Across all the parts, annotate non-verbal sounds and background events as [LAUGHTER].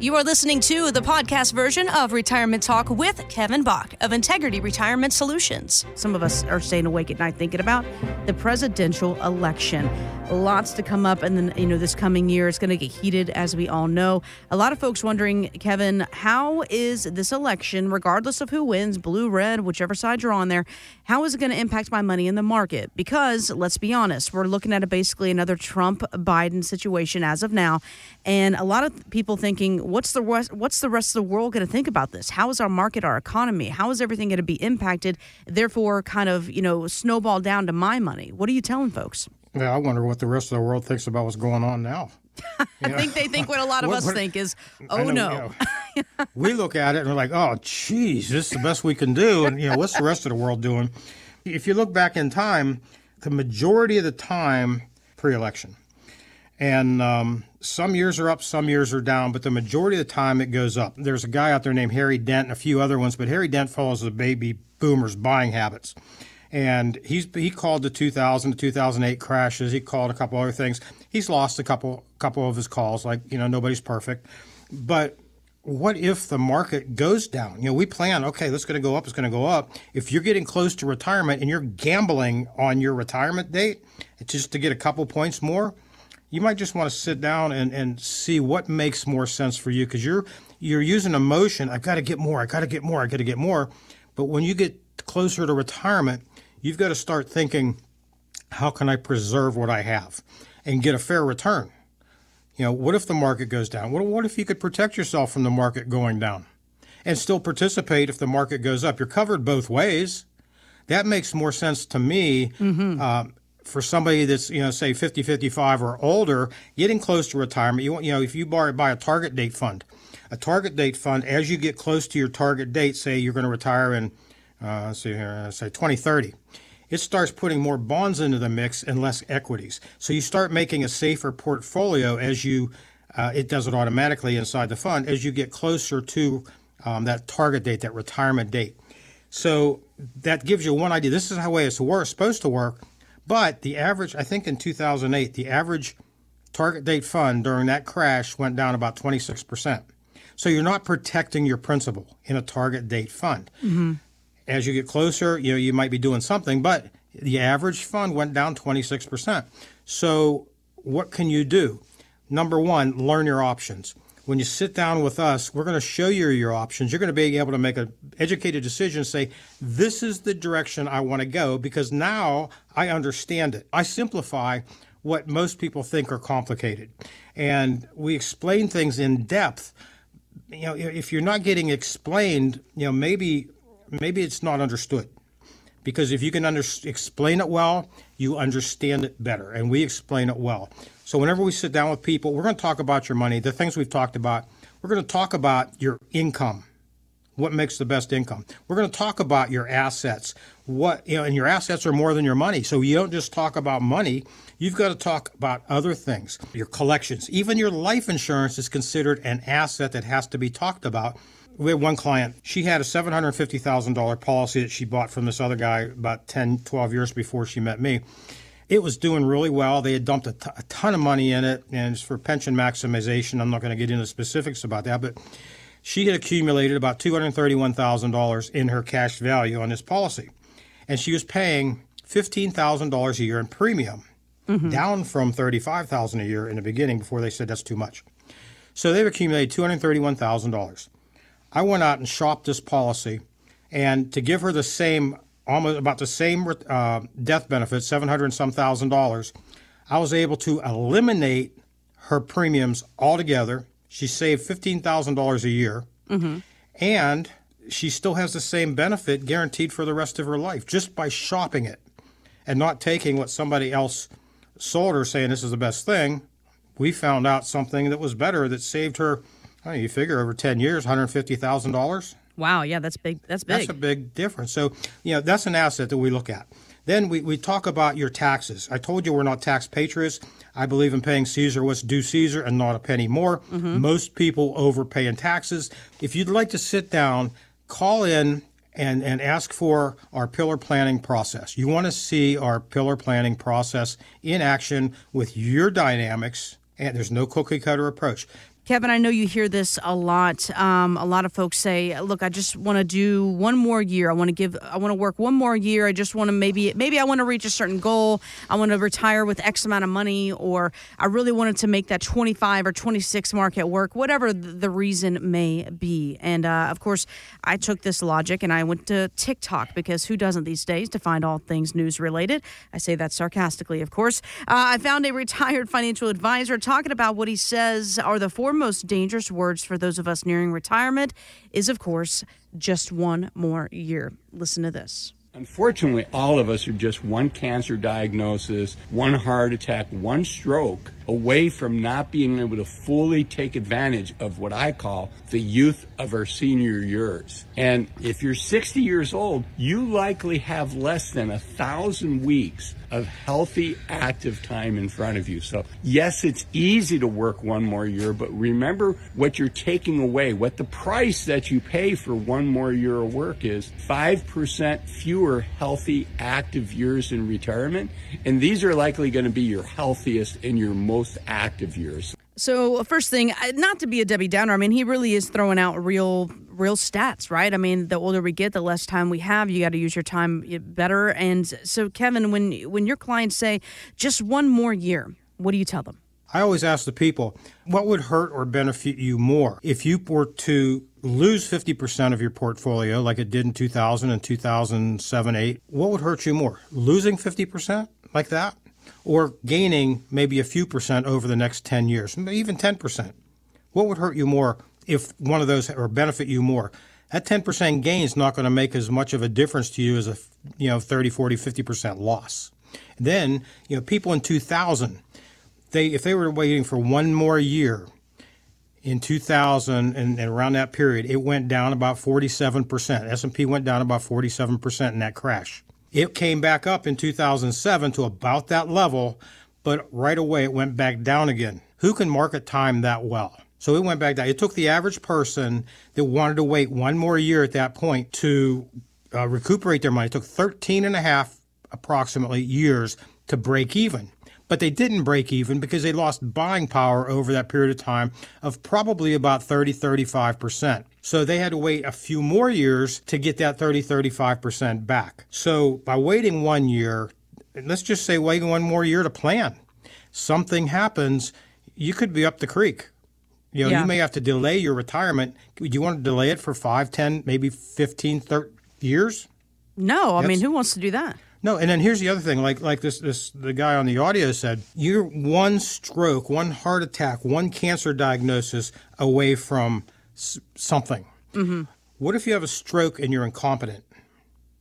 You are listening to the podcast version of Retirement Talk with Kevin Bach of Integrity Retirement Solutions. Some of us are staying awake at night thinking about the presidential election. Lots to come up, and then, you know, this coming year it's going to get heated, as we all know. A lot of folks wondering, Kevin, how is this election, regardless of who wins, blue, red, whichever side you're on there, how is it going to impact my money in the market? Because let's be honest, we're looking at a basically another Trump Biden situation as of now. And a lot of people thinking, what's the rest, what's the rest of the world going to think about this? How is our market, our economy? How is everything going to be impacted? Therefore, kind of you know snowball down to my money. What are you telling folks? Yeah, I wonder what the rest of the world thinks about what's going on now. [LAUGHS] I think they think what a lot of What- us what- think is, oh know, no. you [LAUGHS] know, we look at it and we're like, oh, geez, this is the best we can do. And, you know, what's the rest of the world doing? If you look back in time, the majority of the time, pre election. And um, some years are up, some years are down, but the majority of the time it goes up. There's a guy out there named Harry Dent and a few other ones, but Harry Dent follows the baby boomers' buying habits. And he's he called the 2000 to 2008 crashes. He called a couple other things. He's lost a couple couple of his calls. Like you know, nobody's perfect. But what if the market goes down? You know, we plan, okay, this is going to go up, it's going to go up. If you're getting close to retirement and you're gambling on your retirement date just to get a couple points more, you might just want to sit down and, and see what makes more sense for you because you're you're using emotion. I've got to get more. I got to get more. I got to get more. But when you get closer to retirement, you've got to start thinking, how can I preserve what I have and get a fair return? You know, what if the market goes down? What, what if you could protect yourself from the market going down and still participate if the market goes up? You're covered both ways. That makes more sense to me um, for somebody that's, you know, say 50, 55 or older, getting close to retirement. You want, you know, if you buy, buy a target date fund, a target date fund, as you get close to your target date, say you're going to retire in, uh, let's see here, uh, say 2030 it starts putting more bonds into the mix and less equities. So you start making a safer portfolio as you, uh, it does it automatically inside the fund as you get closer to um, that target date, that retirement date. So that gives you one idea. This is how it's supposed to work. But the average, I think in 2008, the average target date fund during that crash went down about 26%. So you're not protecting your principal in a target date fund as you get closer, you know, you might be doing something, but the average fund went down 26%. So what can you do? Number one, learn your options. When you sit down with us, we're going to show you your options. You're going to be able to make an educated decision, and say, this is the direction I want to go because now I understand it. I simplify what most people think are complicated. And we explain things in depth you know if you're not getting explained you know maybe maybe it's not understood. Because if you can under, explain it well you understand it better. And we explain it well. So whenever we sit down with people we're going to talk about your money the things we've talked about. We're going to talk about your income. What makes the best income. We're going to talk about your assets. What you know and your assets are more than your money. So you don't just talk about money. You've got to talk about other things. Your collections. Even your life insurance is considered an asset that has to be talked about we had one client she had a $750000 policy that she bought from this other guy about 10 12 years before she met me it was doing really well. They had dumped a, t- a ton of money in it, and it's for pension maximization. I'm not going to get into specifics about that, but she had accumulated about $231,000 in her cash value on this policy. And she was paying $15,000 a year in premium, mm-hmm. down from $35,000 a year in the beginning before they said that's too much. So they've accumulated $231,000. I went out and shopped this policy, and to give her the same, almost about the same uh, death benefit, seven hundred and some thousand dollars, I was able to eliminate her premiums altogether. She saved fifteen thousand dollars a year, and she still has the same benefit guaranteed for the rest of her life just by shopping it and not taking what somebody else sold her, saying this is the best thing. We found out something that was better that saved her. Mean, you figure over ten years, one hundred fifty thousand dollars. Wow, yeah, that's big. That's big. That's a big difference. So, you know, that's an asset that we look at. Then we, we talk about your taxes. I told you we're not tax patriots. I believe in paying Caesar what's due Caesar and not a penny more. Mm-hmm. Most people overpay in taxes. If you'd like to sit down, call in and, and ask for our pillar planning process. You want to see our pillar planning process in action with your dynamics, and there's no cookie cutter approach. Kevin, I know you hear this a lot. Um, a lot of folks say, "Look, I just want to do one more year. I want to give. I want to work one more year. I just want to maybe maybe I want to reach a certain goal. I want to retire with X amount of money, or I really wanted to make that 25 or 26 mark at work, whatever the reason may be." And uh, of course, I took this logic and I went to TikTok because who doesn't these days to find all things news related? I say that sarcastically, of course. Uh, I found a retired [LAUGHS] financial advisor talking about what he says are the four most dangerous words for those of us nearing retirement is, of course, just one more year. Listen to this. Unfortunately, all of us are just one cancer diagnosis, one heart attack, one stroke away from not being able to fully take advantage of what I call the youth of our senior years. And if you're 60 years old, you likely have less than a thousand weeks of healthy, active time in front of you. So, yes, it's easy to work one more year, but remember what you're taking away, what the price that you pay for one more year of work is 5% fewer healthy, active years in retirement. And these are likely going to be your healthiest and your most active years. So, uh, first thing, uh, not to be a Debbie Downer, I mean, he really is throwing out real, real stats, right? I mean, the older we get, the less time we have. You got to use your time better. And so, Kevin, when when your clients say just one more year, what do you tell them? I always ask the people, what would hurt or benefit you more if you were to lose 50% of your portfolio like it did in 2000 and 2007 8? What would hurt you more? Losing 50% like that? Or gaining maybe a few percent over the next 10 years, even 10%. What would hurt you more if one of those or benefit you more? That 10% gain is not going to make as much of a difference to you as a you know 30, 40, 50% loss. Then, you know, people in 2000, they if they were waiting for one more year in 2000 and, and around that period, it went down about 47%. S&P went down about 47% in that crash. It came back up in 2007 to about that level, but right away it went back down again. Who can market time that well? So it went back down. It took the average person that wanted to wait one more year at that point to uh, recuperate their money. It took 13 and a half approximately years to break even. But they didn't break even because they lost buying power over that period of time of probably about 30, 35%. So they had to wait a few more years to get that 30, 35% back. So by waiting one year, let's just say waiting one more year to plan, something happens, you could be up the creek. You know, yeah. you may have to delay your retirement. Do you want to delay it for 5, 10, maybe 15, 30 years? No, I That's, mean, who wants to do that? No, and then here's the other thing, like like this this the guy on the audio said, you're one stroke, one heart attack, one cancer diagnosis away from something. Mm-hmm. What if you have a stroke and you're incompetent?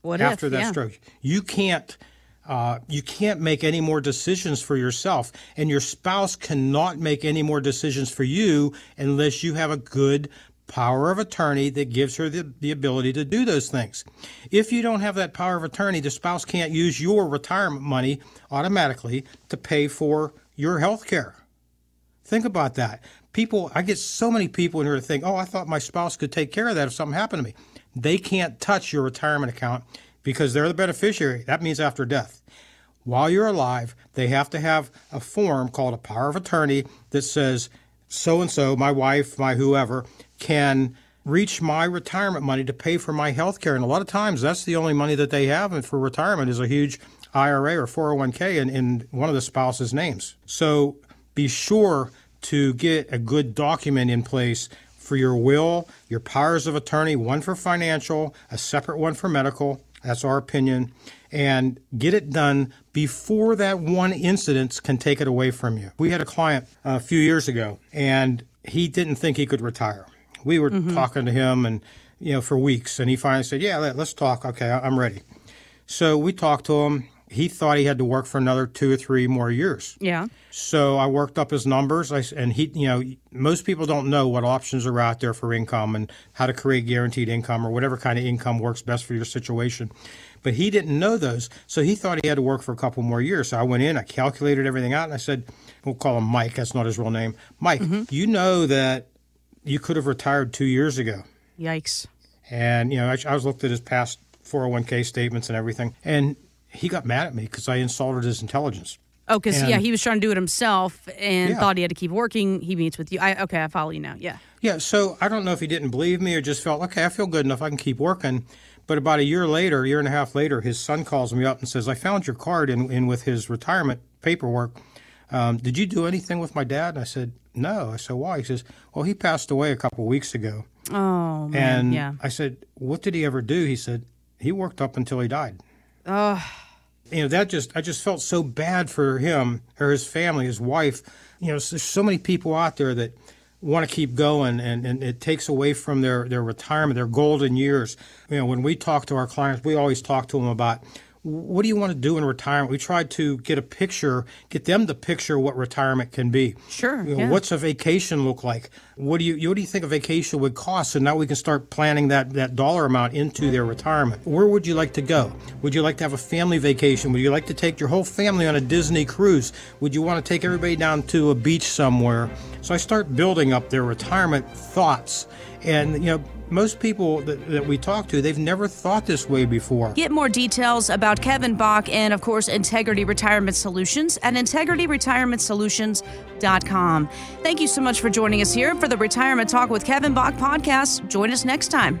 What after if, that yeah. stroke? You can't. Uh, you can't make any more decisions for yourself, and your spouse cannot make any more decisions for you unless you have a good power of attorney that gives her the, the ability to do those things. If you don't have that power of attorney, the spouse can't use your retirement money automatically to pay for your health care. Think about that people, I get so many people in here to think, oh, I thought my spouse could take care of that if something happened to me. They can't touch your retirement account because they're the beneficiary. That means after death. While you're alive, they have to have a form called a power of attorney that says, so and so, my wife, my whoever, can reach my retirement money to pay for my health care. And a lot of times that's the only money that they have and for retirement is a huge IRA or 401k in, in one of the spouse's names. So be sure to get a good document in place for your will, your powers of attorney, one for financial, a separate one for medical. That's our opinion. And get it done before that one incident can take it away from you. We had a client a few years ago, and he didn't think he could retire. We were mm-hmm. talking to him, and you know, for weeks, and he finally said, "Yeah, let's talk. Okay, I'm ready." So we talked to him, he thought he had to work for another two or three more years. Yeah. So I worked up his numbers, I, and he, you know, most people don't know what options are out there for income and how to create guaranteed income or whatever kind of income works best for your situation. But he didn't know those, so he thought he had to work for a couple more years. So I went in, I calculated everything out, and I said, "We'll call him Mike. That's not his real name. Mike, mm-hmm. you know that you could have retired two years ago." Yikes! And you know, I, I was looked at his past 401k statements and everything, and he got mad at me because I insulted his intelligence. Oh, because yeah, he was trying to do it himself and Yeah. thought he had to keep working. He meets with you. I okay, I follow you now. Yeah. Yeah, so I don't know if he didn't believe me or just felt, okay, I feel good enough, I can keep working. But about a year later, a year and a half later, his son calls me up and says, I found your card in, in with his retirement paperwork. Um, did you do anything with my dad? And I said, no. I said, why? He says, well, he passed away a couple of weeks ago. Oh man. And yeah. I said, what did he ever do? He said, he worked up until he died. Oh. you know that just I just felt so bad for him or his family, his wife. You know, there's so many people out there that want to keep going, and, and it takes away from their their retirement, their golden years. You know, when we talk to our clients, we always talk to them about what do you want to do in retirement. We try to get a picture, get them to picture what retirement can be. Sure, You know, yeah. What's a vacation look like? What do you what do you think a vacation would cost? So now we can start planning that that dollar amount into their retirement. Where would you like to go? Would you like to have a family vacation? Would you like to take your whole family on a Disney cruise? Would you want to take everybody down to a beach somewhere? So I start building up their retirement thoughts. And you know, most people that, that we talk to, they've never thought this way before. Get more details about Kevin Bach and, of course, Integrity Retirement Solutions at integrityretirementsolutions.com. Thank you so much for joining us here for the Retirement Talk with Kevin Bach podcast. Join us next time.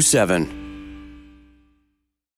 2046427.